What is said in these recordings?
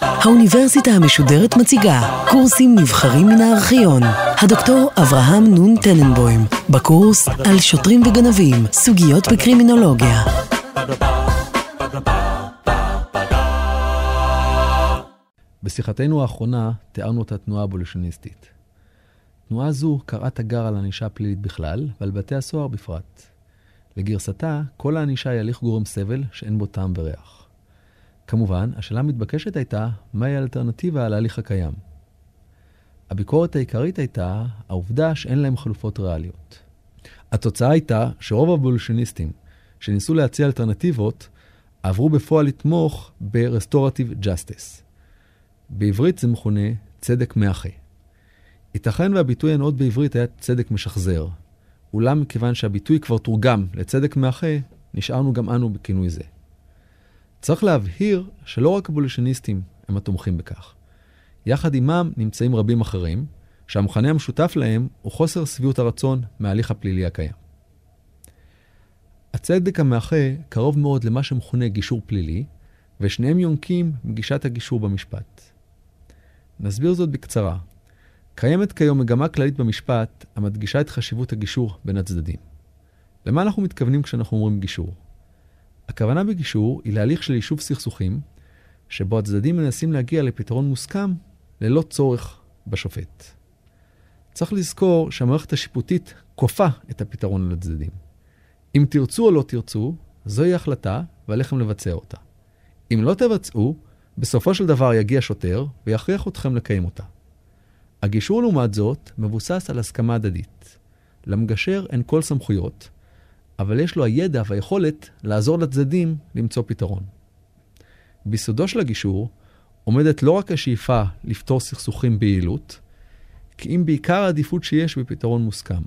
האוניברסיטה המשודרת מציגה קורסים נבחרים מן הארכיון. הדוקטור אברהם נון טננבוים, בקורס על שוטרים וגנבים, סוגיות בקרימינולוגיה. בשיחתנו האחרונה תיארנו את התנועה הבולשניסטית. תנועה זו קראה תגר על ענישה פלילית בכלל ועל בתי הסוהר בפרט. לגרסתה, כל הענישה היא הליך גורם סבל שאין בו טעם וריח. כמובן, השאלה המתבקשת הייתה, מהי האלטרנטיבה על ההליך הקיים? הביקורת העיקרית הייתה העובדה שאין להם חלופות ריאליות. התוצאה הייתה שרוב הבולשניסטים שניסו להציע אלטרנטיבות, עברו בפועל לתמוך ב-restorative justice. בעברית זה מכונה צדק מאחה. ייתכן והביטוי הנאות בעברית היה צדק משחזר, אולם מכיוון שהביטוי כבר תורגם לצדק מאחה, נשארנו גם אנו בכינוי זה. צריך להבהיר שלא רק הבולשניסטים הם התומכים בכך. יחד עמם נמצאים רבים אחרים, שהמכנה המשותף להם הוא חוסר שביעות הרצון מההליך הפלילי הקיים. הצדק המאחה קרוב מאוד למה שמכונה גישור פלילי, ושניהם יונקים מגישת הגישור במשפט. נסביר זאת בקצרה. קיימת כיום מגמה כללית במשפט המדגישה את חשיבות הגישור בין הצדדים. למה אנחנו מתכוונים כשאנחנו אומרים גישור? הכוונה בגישור היא להליך של יישוב סכסוכים, שבו הצדדים מנסים להגיע לפתרון מוסכם ללא צורך בשופט. צריך לזכור שהמערכת השיפוטית כופה את הפתרון על הצדדים. אם תרצו או לא תרצו, זוהי החלטה ועליכם לבצע אותה. אם לא תבצעו, בסופו של דבר יגיע שוטר ויכריח אתכם לקיים אותה. הגישור לעומת זאת מבוסס על הסכמה הדדית. למגשר אין כל סמכויות, אבל יש לו הידע והיכולת לעזור לצדדים למצוא פתרון. ביסודו של הגישור עומדת לא רק השאיפה לפתור סכסוכים ביעילות, כי אם בעיקר העדיפות שיש בפתרון מוסכם.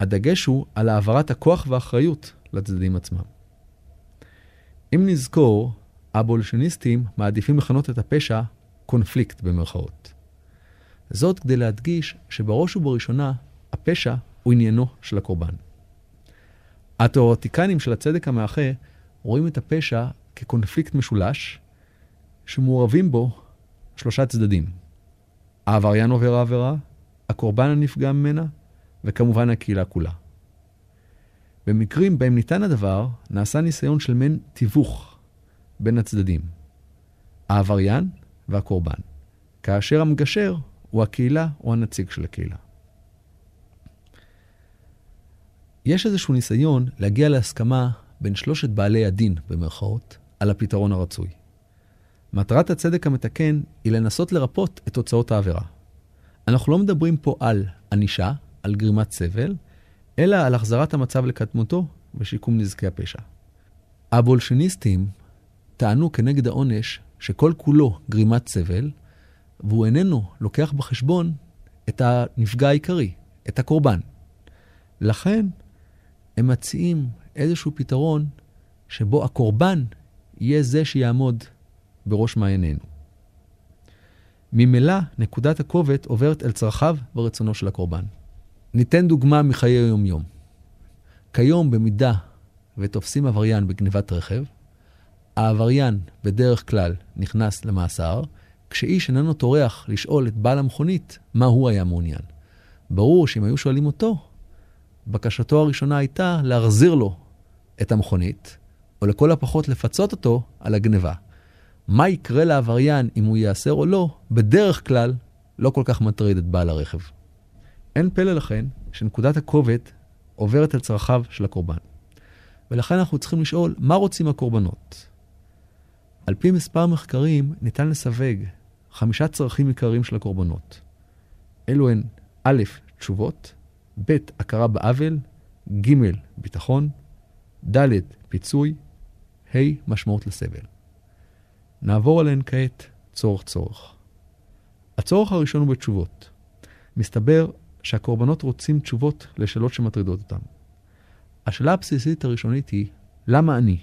הדגש הוא על העברת הכוח והאחריות לצדדים עצמם. אם נזכור, הבולשניסטים מעדיפים לכנות את הפשע קונפליקט במרכאות. זאת כדי להדגיש שבראש ובראשונה הפשע הוא עניינו של הקורבן. התיאורטיקנים של הצדק המאחה רואים את הפשע כקונפליקט משולש שמעורבים בו שלושה צדדים. העבריין עובר העבירה, הקורבן הנפגע ממנה, וכמובן הקהילה כולה. במקרים בהם ניתן הדבר, נעשה ניסיון של מעין תיווך בין הצדדים, העבריין והקורבן, כאשר המגשר הוא הקהילה או הנציג של הקהילה. יש איזשהו ניסיון להגיע להסכמה בין שלושת בעלי הדין, במרכאות, על הפתרון הרצוי. מטרת הצדק המתקן היא לנסות לרפות את תוצאות העבירה. אנחנו לא מדברים פה על ענישה, על גרימת סבל, אלא על החזרת המצב לקדמותו ושיקום נזקי הפשע. הבולשניסטים טענו כנגד העונש שכל כולו גרימת סבל, והוא איננו לוקח בחשבון את הנפגע העיקרי, את הקורבן. לכן, הם מציעים איזשהו פתרון שבו הקורבן יהיה זה שיעמוד בראש מעיינינו. ממילא, נקודת הכובד עוברת אל צרכיו ורצונו של הקורבן. ניתן דוגמה מחיי היום-יום. כיום, במידה ותופסים עבריין בגנבת רכב, העבריין בדרך כלל נכנס למאסר, כשאיש איננו טורח לשאול את בעל המכונית מה הוא היה מעוניין. ברור שאם היו שואלים אותו, בקשתו הראשונה הייתה להחזיר לו את המכונית, או לכל הפחות לפצות אותו על הגניבה. מה יקרה לעבריין אם הוא ייאסר או לא, בדרך כלל לא כל כך מטריד את בעל הרכב. אין פלא לכן שנקודת הכובד עוברת אל צרכיו של הקורבן. ולכן אנחנו צריכים לשאול, מה רוצים הקורבנות? על פי מספר מחקרים ניתן לסווג חמישה צרכים עיקריים של הקורבנות. אלו הן א', תשובות, ב', הכרה בעוול, ג', ביטחון, ד', פיצוי, ה', משמעות לסבל. נעבור עליהן כעת צורך צורך. הצורך הראשון הוא בתשובות. מסתבר שהקורבנות רוצים תשובות לשאלות שמטרידות אותם. השאלה הבסיסית הראשונית היא, למה אני?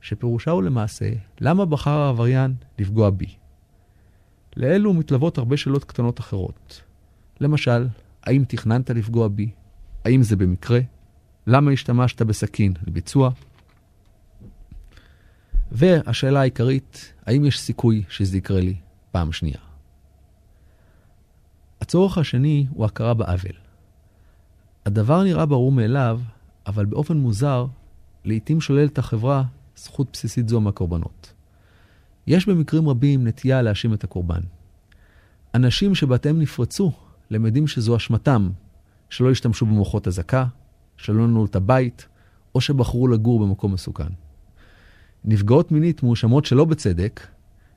שפירושה הוא למעשה, למה בחר העבריין לפגוע בי? לאלו מתלוות הרבה שאלות קטנות אחרות. למשל, האם תכננת לפגוע בי? האם זה במקרה? למה השתמשת בסכין לביצוע? והשאלה העיקרית, האם יש סיכוי שזה יקרה לי פעם שנייה? הצורך השני הוא הכרה בעוול. הדבר נראה ברור מאליו, אבל באופן מוזר, לעתים שוללת החברה זכות בסיסית זו מהקורבנות. יש במקרים רבים נטייה להאשים את הקורבן. אנשים שבתיהם נפרצו למדים שזו אשמתם, שלא השתמשו במוחות אזעקה, שלא נעלו את הבית, או שבחרו לגור במקום מסוכן. נפגעות מינית מואשמות שלא בצדק,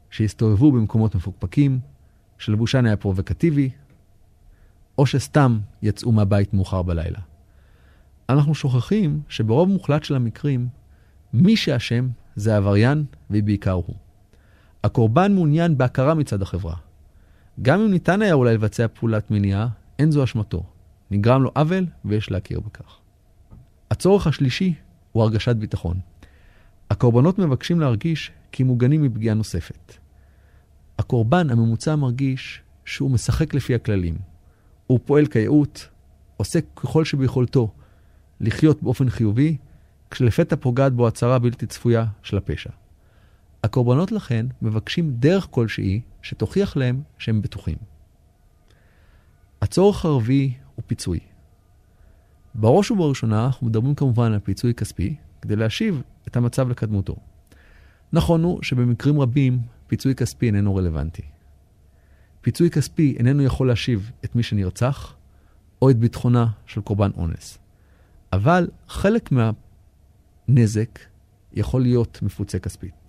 שהסתובבו במקומות מפוקפקים, שלבושן היה פרובוקטיבי, או שסתם יצאו מהבית מאוחר בלילה. אנחנו שוכחים שברוב מוחלט של המקרים, מי שאשם זה העבריין, ובעיקר הוא. הקורבן מעוניין בהכרה מצד החברה. גם אם ניתן היה אולי לבצע פעולת מניעה, אין זו אשמתו. נגרם לו עוול ויש להכיר בכך. הצורך השלישי הוא הרגשת ביטחון. הקורבנות מבקשים להרגיש כי מוגנים מפגיעה נוספת. הקורבן הממוצע מרגיש שהוא משחק לפי הכללים. הוא פועל כייעוט, עושה ככל שביכולתו לחיות באופן חיובי, כשלפתע פוגעת בו הצהרה בלתי צפויה של הפשע. הקורבנות לכן מבקשים דרך כלשהי שתוכיח להם שהם בטוחים. הצורך הרביעי הוא פיצוי. בראש ובראשונה אנחנו מדברים כמובן על פיצוי כספי, כדי להשיב את המצב לקדמותו. נכון הוא שבמקרים רבים פיצוי כספי איננו רלוונטי. פיצוי כספי איננו יכול להשיב את מי שנרצח, או את ביטחונה של קורבן אונס. אבל חלק מהנזק יכול להיות מפוצה כספית.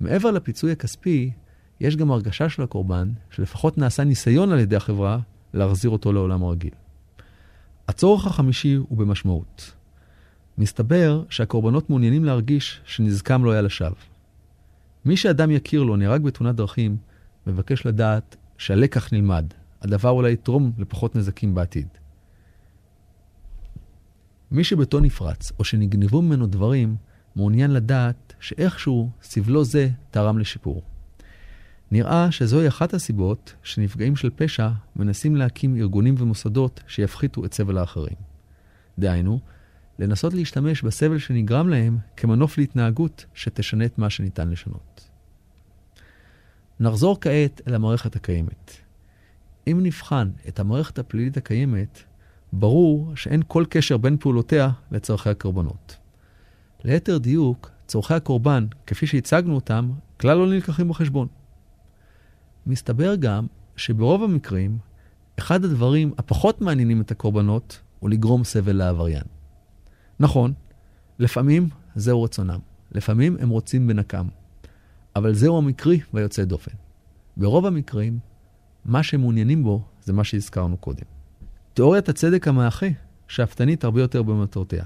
מעבר לפיצוי הכספי, יש גם הרגשה של הקורבן, שלפחות נעשה ניסיון על ידי החברה להחזיר אותו לעולם הרגיל. הצורך החמישי הוא במשמעות. מסתבר שהקורבנות מעוניינים להרגיש שנזקם לא היה לשווא. מי שאדם יכיר לו נהרג בתאונת דרכים, מבקש לדעת שהלקח נלמד, הדבר אולי יתרום לפחות נזקים בעתיד. מי שביתו נפרץ, או שנגנבו ממנו דברים, מעוניין לדעת שאיכשהו סבלו זה תרם לשיפור. נראה שזוהי אחת הסיבות שנפגעים של פשע מנסים להקים ארגונים ומוסדות שיפחיתו את סבל האחרים. דהיינו, לנסות להשתמש בסבל שנגרם להם כמנוף להתנהגות שתשנה את מה שניתן לשנות. נחזור כעת אל המערכת הקיימת. אם נבחן את המערכת הפלילית הקיימת, ברור שאין כל קשר בין פעולותיה לצורכי הקורבנות. ליתר דיוק, צורכי הקורבן, כפי שהצגנו אותם, כלל לא נלקחים בחשבון. מסתבר גם שברוב המקרים, אחד הדברים הפחות מעניינים את הקורבנות הוא לגרום סבל לעבריין. נכון, לפעמים זהו רצונם, לפעמים הם רוצים בנקם, אבל זהו המקרי והיוצא דופן. ברוב המקרים, מה שהם מעוניינים בו זה מה שהזכרנו קודם. תיאוריית הצדק המאחה שאפתנית הרבה יותר במטרותיה.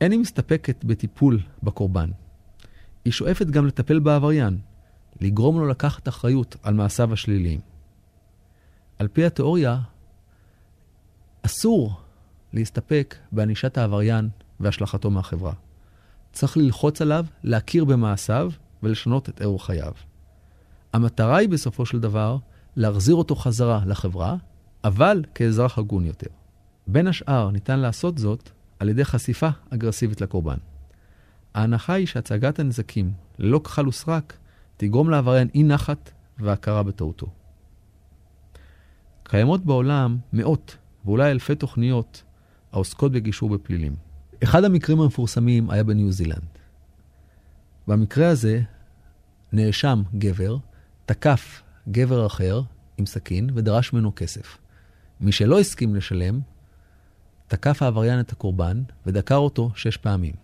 אין היא מסתפקת בטיפול בקורבן. היא שואפת גם לטפל בעבריין, לגרום לו לקחת אחריות על מעשיו השליליים. על פי התיאוריה, אסור להסתפק בענישת העבריין והשלכתו מהחברה. צריך ללחוץ עליו, להכיר במעשיו ולשנות את אורח חייו. המטרה היא בסופו של דבר להחזיר אותו חזרה לחברה, אבל כאזרח הגון יותר. בין השאר ניתן לעשות זאת על ידי חשיפה אגרסיבית לקורבן. ההנחה היא שהצגת הנזקים ללא כחל וסרק תגרום לעבריין אי נחת והכרה בטעותו. קיימות בעולם מאות ואולי אלפי תוכניות העוסקות בגישור בפלילים. אחד המקרים המפורסמים היה בניו זילנד. במקרה הזה, נאשם גבר תקף גבר אחר עם סכין ודרש ממנו כסף. מי שלא הסכים לשלם, תקף העבריין את הקורבן ודקר אותו שש פעמים.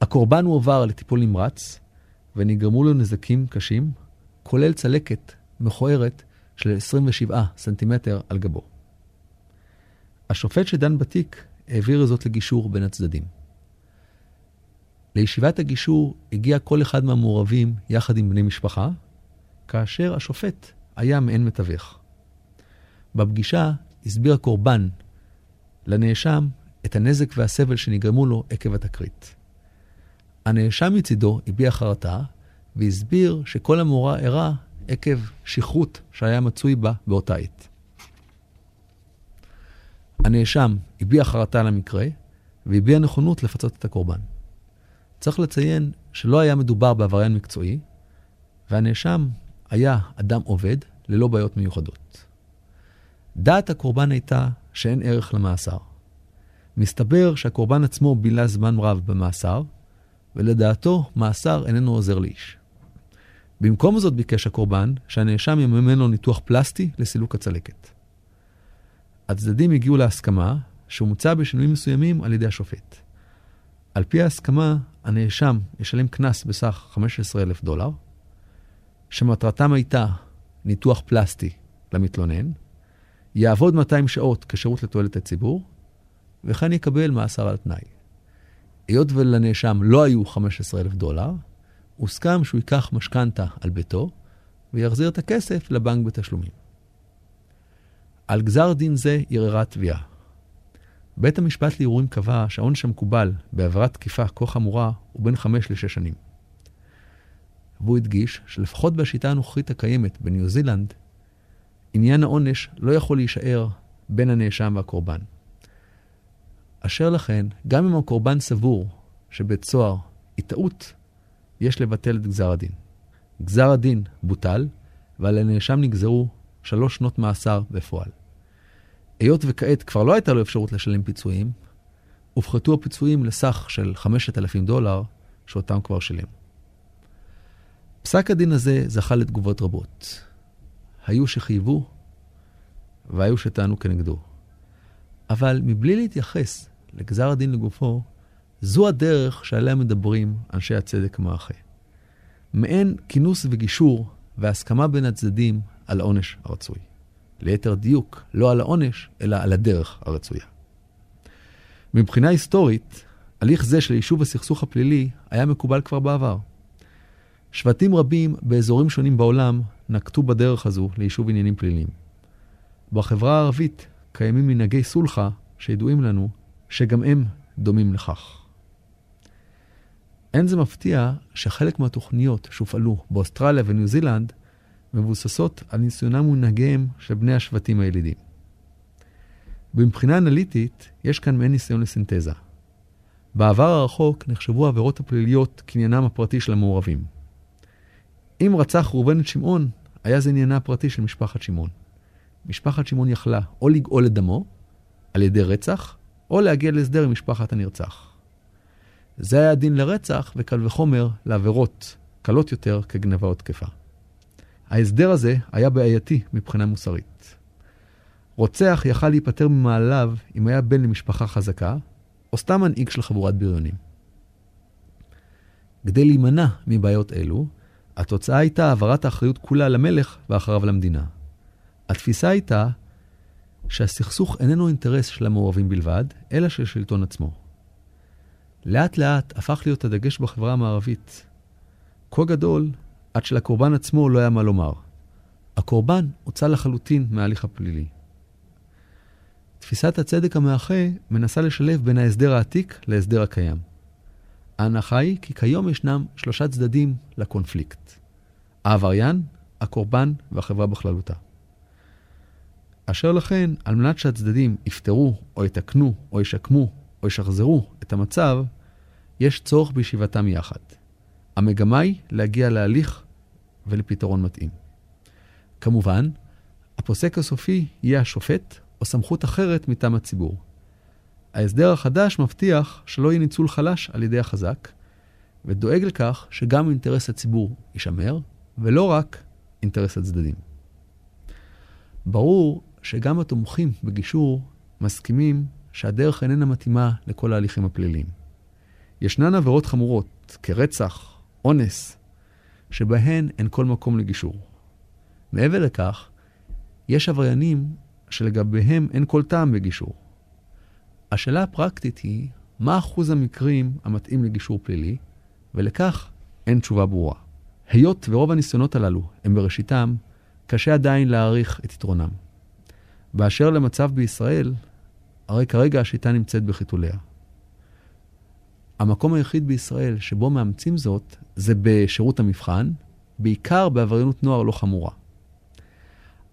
הקורבן הועבר לטיפול נמרץ ונגרמו לו נזקים קשים, כולל צלקת מכוערת של 27 סנטימטר על גבו. השופט שדן בתיק העביר זאת לגישור בין הצדדים. לישיבת הגישור הגיע כל אחד מהמעורבים יחד עם בני משפחה, כאשר השופט היה מעין מתווך. בפגישה הסביר הקורבן לנאשם את הנזק והסבל שנגרמו לו עקב התקרית. הנאשם מצידו הביע חרטה והסביר שכל המאורע אירע עקב שכרות שהיה מצוי בה באותה עת. הנאשם הביע חרטה על המקרה והביע נכונות לפצות את הקורבן. צריך לציין שלא היה מדובר בעבריין מקצועי, והנאשם היה אדם עובד ללא בעיות מיוחדות. דעת הקורבן הייתה שאין ערך למאסר. מסתבר שהקורבן עצמו בילה זמן רב במאסר, ולדעתו מאסר איננו עוזר לאיש. במקום זאת ביקש הקורבן שהנאשם יממן לו ניתוח פלסטי לסילוק הצלקת. הצדדים הגיעו להסכמה שהומצא בשינויים מסוימים על ידי השופט. על פי ההסכמה, הנאשם ישלם קנס בסך 15,000 דולר, שמטרתם הייתה ניתוח פלסטי למתלונן, יעבוד 200 שעות כשירות לתועלת הציבור, וכאן יקבל מאסר על תנאי. היות ולנאשם לא היו 15,000 דולר, הוסכם שהוא ייקח משכנתה על ביתו ויחזיר את הכסף לבנק בתשלומים. על גזר דין זה ערערה תביעה. בית המשפט לערעורים קבע שהעונש המקובל בעבירת תקיפה כה חמורה הוא בין 5 ל-6 שנים. והוא הדגיש שלפחות בשיטה הנוכחית הקיימת בניו זילנד, עניין העונש לא יכול להישאר בין הנאשם והקורבן. אשר לכן, גם אם הקורבן סבור שבית סוהר היא טעות, יש לבטל את גזר הדין. גזר הדין בוטל, ועל הנאשם נגזרו שלוש שנות מאסר בפועל. היות וכעת כבר לא הייתה לו אפשרות לשלם פיצויים, הופחתו הפיצויים לסך של 5,000 דולר, שאותם כבר שילם. פסק הדין הזה זכה לתגובות רבות. היו שחייבו, והיו שטענו כנגדו. אבל מבלי להתייחס לגזר הדין לגופו, זו הדרך שעליה מדברים אנשי הצדק המאחה. מעין כינוס וגישור והסכמה בין הצדדים על העונש הרצוי. ליתר דיוק, לא על העונש, אלא על הדרך הרצויה. מבחינה היסטורית, הליך זה של יישוב הסכסוך הפלילי היה מקובל כבר בעבר. שבטים רבים באזורים שונים בעולם נקטו בדרך הזו ליישוב עניינים פליליים. בחברה הערבית קיימים מנהגי סולחה שידועים לנו שגם הם דומים לכך. אין זה מפתיע שחלק מהתוכניות שהופעלו באוסטרליה וניו זילנד מבוססות על ניסיונם ומנהגיהם של בני השבטים הילידים. מבחינה אנליטית, יש כאן מעין ניסיון לסינתזה. בעבר הרחוק נחשבו העבירות הפליליות קניינם הפרטי של המעורבים. אם רצח ראובן את שמעון, היה זה עניינה הפרטי של משפחת שמעון. משפחת שמעון יכלה או לגאול את דמו על ידי רצח, או להגיע להסדר עם משפחת הנרצח. זה היה דין לרצח, וקל וחומר לעבירות קלות יותר כגנבה או תקפה. ההסדר הזה היה בעייתי מבחינה מוסרית. רוצח יכל להיפטר ממעליו אם היה בן למשפחה חזקה, או סתם מנהיג של חבורת בריונים. כדי להימנע מבעיות אלו, התוצאה הייתה העברת האחריות כולה למלך ואחריו למדינה. התפיסה הייתה שהסכסוך איננו אינטרס של המעורבים בלבד, אלא של שלטון עצמו. לאט לאט הפך להיות הדגש בחברה המערבית כה גדול, עד שלקורבן עצמו לא היה מה לומר. הקורבן הוצא לחלוטין מההליך הפלילי. תפיסת הצדק המאחה מנסה לשלב בין ההסדר העתיק להסדר הקיים. ההנחה היא כי כיום ישנם שלושה צדדים לקונפליקט. העבריין, הקורבן והחברה בכללותה. אשר לכן, על מנת שהצדדים יפתרו, או יתקנו, או ישקמו, או ישחזרו את המצב, יש צורך בישיבתם יחד. המגמה היא להגיע להליך ולפתרון מתאים. כמובן, הפוסק הסופי יהיה השופט או סמכות אחרת מטעם הציבור. ההסדר החדש מבטיח שלא יהיה ניצול חלש על ידי החזק, ודואג לכך שגם אינטרס הציבור יישמר, ולא רק אינטרס הצדדים. ברור שגם התומכים בגישור מסכימים שהדרך איננה מתאימה לכל ההליכים הפליליים. ישנן עבירות חמורות, כרצח, אונס, שבהן אין כל מקום לגישור. מעבר לכך, יש עבריינים שלגביהם אין כל טעם בגישור. השאלה הפרקטית היא, מה אחוז המקרים המתאים לגישור פלילי, ולכך אין תשובה ברורה. היות ורוב הניסיונות הללו הם בראשיתם, קשה עדיין להעריך את יתרונם. באשר למצב בישראל, הרי כרגע השיטה נמצאת בחיתוליה. המקום היחיד בישראל שבו מאמצים זאת, זה בשירות המבחן, בעיקר בעבריינות נוער לא חמורה.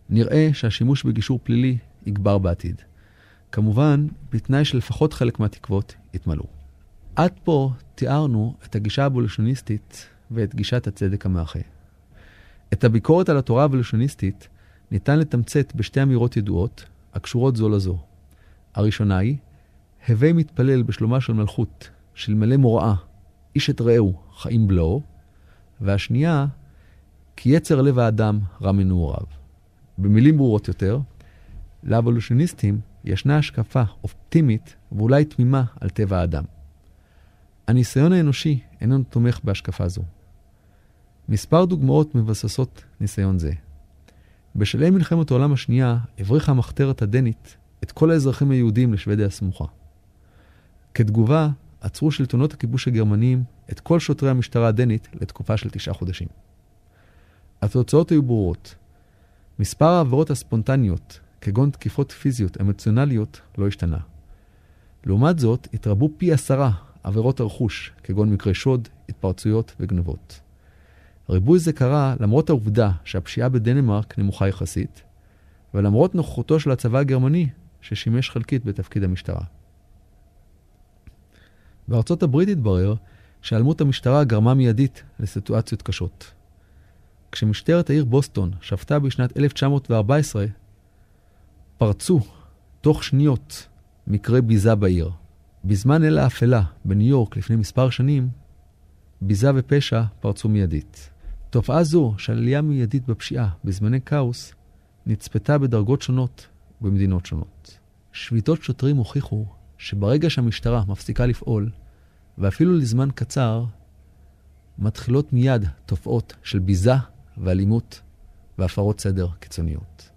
נראה שהשימוש בגישור פלילי יגבר בעתיד. כמובן, בתנאי שלפחות חלק מהתקוות יתמלאו. עד פה תיארנו את הגישה האבולוציוניסטית ואת גישת הצדק המאחה. את הביקורת על התורה האבולוציוניסטית ניתן לתמצת בשתי אמירות ידועות, הקשורות זו לזו. הראשונה היא, הווי מתפלל בשלומה של מלכות, שלמלא מוראה, איש את רעהו, חיים בלעו, והשנייה, כי יצר לב האדם רע מנעוריו. במילים ברורות יותר, לאבולוציוניסטים ישנה השקפה אופטימית ואולי תמימה על טבע האדם. הניסיון האנושי איננו תומך בהשקפה זו. מספר דוגמאות מבססות ניסיון זה. בשלהי מלחמת העולם השנייה הבריחה המחתרת הדנית את כל האזרחים היהודים לשוודיה הסמוכה. כתגובה, עצרו שלטונות הכיבוש הגרמניים את כל שוטרי המשטרה הדנית לתקופה של תשעה חודשים. התוצאות היו ברורות. מספר העבירות הספונטניות, כגון תקיפות פיזיות אמוציונליות, לא השתנה. לעומת זאת, התרבו פי עשרה עבירות הרכוש, כגון מקרי שוד, התפרצויות וגנבות. ריבוי זה קרה למרות העובדה שהפשיעה בדנמרק נמוכה יחסית, ולמרות נוכחותו של הצבא הגרמני, ששימש חלקית בתפקיד המשטרה. בארצות הברית התברר שהיעלמות המשטרה גרמה מיידית לסיטואציות קשות. כשמשטרת העיר בוסטון שפטה בשנת 1914, פרצו תוך שניות מקרי ביזה בעיר. בזמן אל האפלה בניו יורק לפני מספר שנים, ביזה ופשע פרצו מיידית. תופעה זו של עלייה מיידית בפשיעה בזמני כאוס נצפתה בדרגות שונות במדינות שונות. שביתות שוטרים הוכיחו שברגע שהמשטרה מפסיקה לפעול, ואפילו לזמן קצר, מתחילות מיד תופעות של ביזה ואלימות והפרות סדר קיצוניות.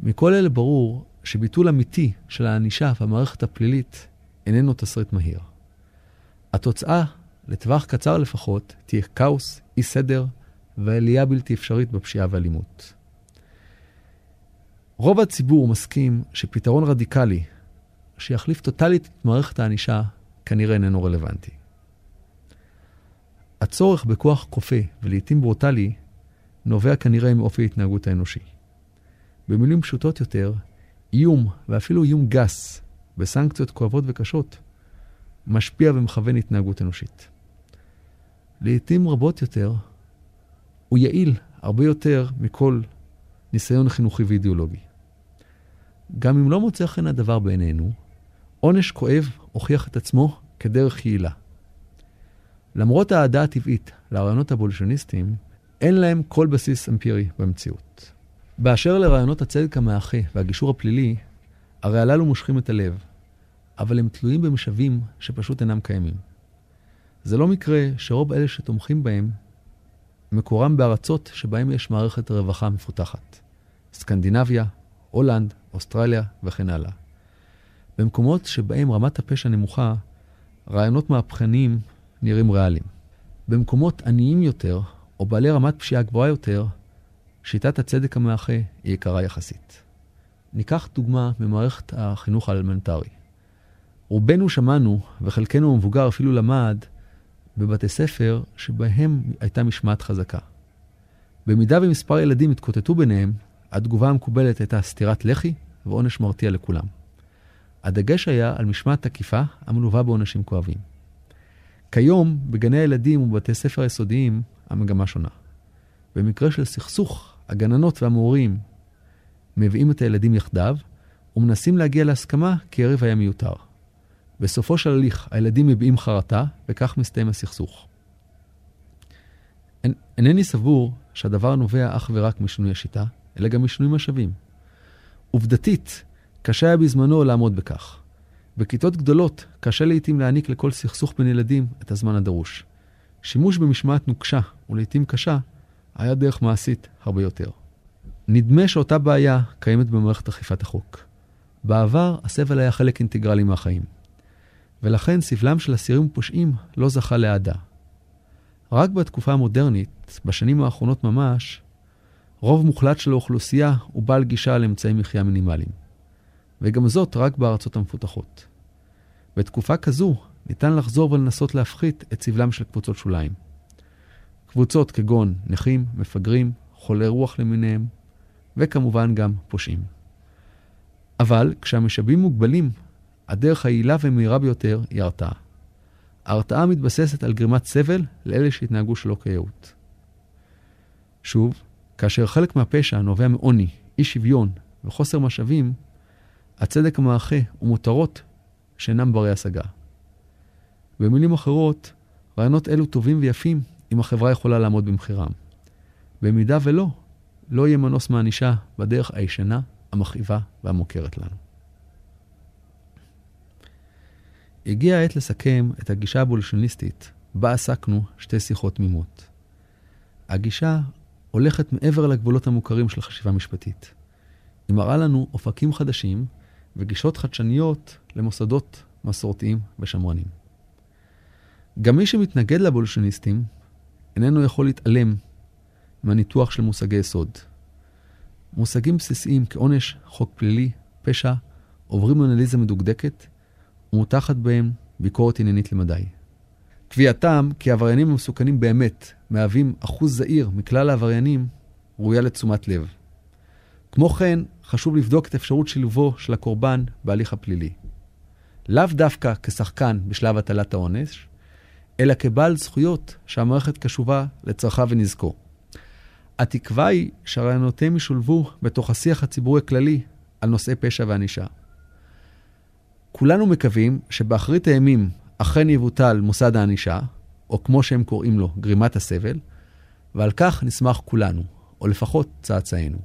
מכל אלה ברור שביטול אמיתי של הענישה והמערכת הפלילית איננו תסריט מהיר. התוצאה, לטווח קצר לפחות, תהיה כאוס, אי סדר ועלייה בלתי אפשרית בפשיעה ואלימות. רוב הציבור מסכים שפתרון רדיקלי שיחליף טוטאלית את מערכת הענישה כנראה איננו רלוונטי. הצורך בכוח כופה ולעיתים ברוטלי נובע כנראה מאופי ההתנהגות האנושי. במילים פשוטות יותר, איום, ואפילו איום גס, בסנקציות כואבות וקשות, משפיע ומכוון התנהגות אנושית. לעיתים רבות יותר, הוא יעיל הרבה יותר מכל ניסיון חינוכי ואידיאולוגי. גם אם לא מוצא חן הדבר בעינינו, עונש כואב הוכיח את עצמו כדרך יעילה. למרות האהדה הטבעית לרעיונות הבולשניסטיים, אין להם כל בסיס אמפירי במציאות. באשר לרעיונות הצדק המאחה והגישור הפלילי, הרי הללו מושכים את הלב, אבל הם תלויים במשאבים שפשוט אינם קיימים. זה לא מקרה שרוב אלה שתומכים בהם, מקורם בארצות שבהם יש מערכת רווחה מפותחת. סקנדינביה, הולנד, אוסטרליה וכן הלאה. במקומות שבהם רמת הפשע נמוכה, רעיונות מהפכניים נראים ריאליים. במקומות עניים יותר, או בעלי רמת פשיעה גבוהה יותר, שיטת הצדק המאחה היא יקרה יחסית. ניקח דוגמה ממערכת החינוך האלמנטרי. רובנו שמענו, וחלקנו המבוגר אפילו למד, בבתי ספר שבהם הייתה משמעת חזקה. במידה ומספר ילדים התקוטטו ביניהם, התגובה המקובלת הייתה סטירת לחי ועונש מרתיע לכולם. הדגש היה על משמעת תקיפה המלווה בעונשים כואבים. כיום, בגני הילדים ובבתי ספר היסודיים, המגמה שונה. במקרה של סכסוך, הגננות והמורים מביאים את הילדים יחדיו ומנסים להגיע להסכמה כי הריב היה מיותר. בסופו של הליך, הילדים מביעים חרטה, וכך מסתיים הסכסוך. אין, אינני סבור שהדבר נובע אך ורק משינוי השיטה, אלא גם משינוי משאבים. עובדתית, קשה היה בזמנו לעמוד בכך. בכיתות גדולות קשה לעיתים להעניק לכל סכסוך בין ילדים את הזמן הדרוש. שימוש במשמעת נוקשה, ולעיתים קשה, היה דרך מעשית הרבה יותר. נדמה שאותה בעיה קיימת במערכת אכיפת החוק. בעבר הסבל היה חלק אינטגרלי מהחיים, ולכן סבלם של אסירים ופושעים לא זכה לאהדה. רק בתקופה המודרנית, בשנים האחרונות ממש, רוב מוחלט של האוכלוסייה הוא בעל גישה לאמצעי מחיה מינימליים. וגם זאת רק בארצות המפותחות. בתקופה כזו ניתן לחזור ולנסות להפחית את סבלם של קבוצות שוליים. קבוצות כגון נכים, מפגרים, חולי רוח למיניהם, וכמובן גם פושעים. אבל כשהמשאבים מוגבלים, הדרך היעילה ומהירה ביותר היא הרתעה. ההרתעה מתבססת על גרימת סבל לאלה שהתנהגו שלא כיאות. שוב, כאשר חלק מהפשע נובע מעוני, אי שוויון וחוסר משאבים, הצדק המאחה ומותרות שאינם ברי השגה. במילים אחרות, רעיונות אלו טובים ויפים אם החברה יכולה לעמוד במחירם. במידה ולא, לא יהיה מנוס מענישה בדרך הישנה, המכאיבה והמוכרת לנו. הגיעה העת לסכם את הגישה הבולשניסטית, בה עסקנו שתי שיחות תמימות. הגישה הולכת מעבר לגבולות המוכרים של החשיבה המשפטית. היא מראה לנו אופקים חדשים וגישות חדשניות למוסדות מסורתיים ושמרנים. גם מי שמתנגד לבולשניסטים איננו יכול להתעלם מהניתוח של מושגי יסוד. מושגים בסיסיים כעונש, חוק פלילי, פשע, עוברים אנליזה מדוקדקת ומותחת בהם ביקורת עניינית למדי. קביעתם כי העבריינים המסוכנים באמת מהווים אחוז זעיר מכלל העבריינים ראויה לתשומת לב. כמו כן, חשוב לבדוק את אפשרות שילובו של הקורבן בהליך הפלילי. לאו דווקא כשחקן בשלב הטלת העונש, אלא כבעל זכויות שהמערכת קשובה לצרכיו ונזקו. התקווה היא שהרעיונותיהם ישולבו בתוך השיח הציבורי הכללי על נושאי פשע וענישה. כולנו מקווים שבאחרית הימים אכן יבוטל מוסד הענישה, או כמו שהם קוראים לו, גרימת הסבל, ועל כך נשמח כולנו, או לפחות צאצאינו.